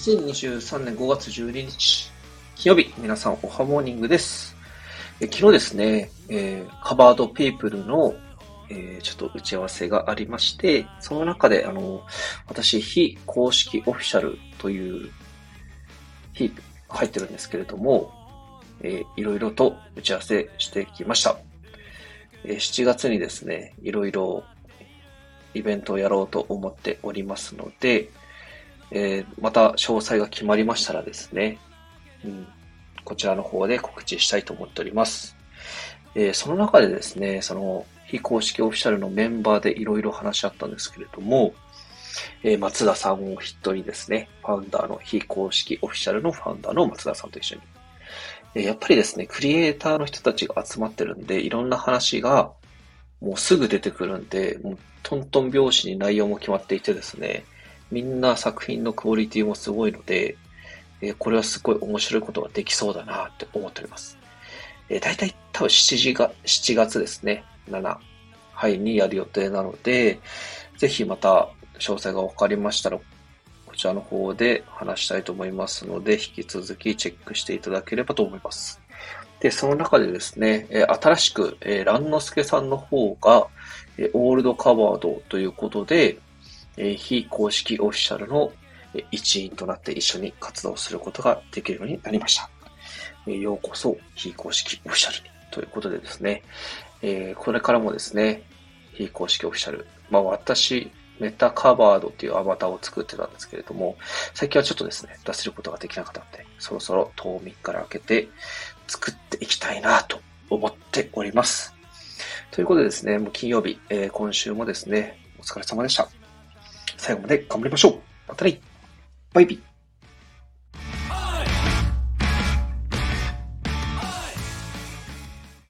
2023年5月12日、金曜日、皆さんおはモーニングです。え昨日ですね、えー、カバードピープルの、えー、ちょっと打ち合わせがありまして、その中で、あの、私、非公式オフィシャルという日入ってるんですけれども、えー、いろいろと打ち合わせしてきました。えー、7月にですね、いろいろイベントをやろうと思っておりますので、えー、また詳細が決まりましたらですね、うん、こちらの方で告知したいと思っております。えー、その中でですね、その非公式オフィシャルのメンバーでいろいろ話し合ったんですけれども、えー、松田さんを筆頭にですね、ファウンダーの非公式オフィシャルのファウンダーの松田さんと一緒に。え、やっぱりですね、クリエイターの人たちが集まってるんで、いろんな話がもうすぐ出てくるんで、もうトントン拍子に内容も決まっていてですね、みんな作品のクオリティもすごいので、え、これはすごい面白いことができそうだなって思っております。えー、大体多分7時が、7月ですね、7、はい、にやる予定なので、ぜひまた詳細が分かりましたら、こちらの方で話したいと思いますので、引き続きチェックしていただければと思います。で、その中でですね、新しく、えー、ランノスケさんの方が、えオールドカバードということで、え非公式オフィシャルの一員となって一緒に活動することができるようになりました。えようこそ非公式オフィシャルにということでですね、えこれからもですね、非公式オフィシャル、まあ私、メタカバードっていうアバターを作ってたんですけれども、最近はちょっとですね、出せることができなかったので、そろそろ冬眠から開けて作っていきたいなと思っております。ということでですね、もう金曜日、えー、今週もですね、お疲れ様でした。最後まで頑張りましょう。またね。バイビー。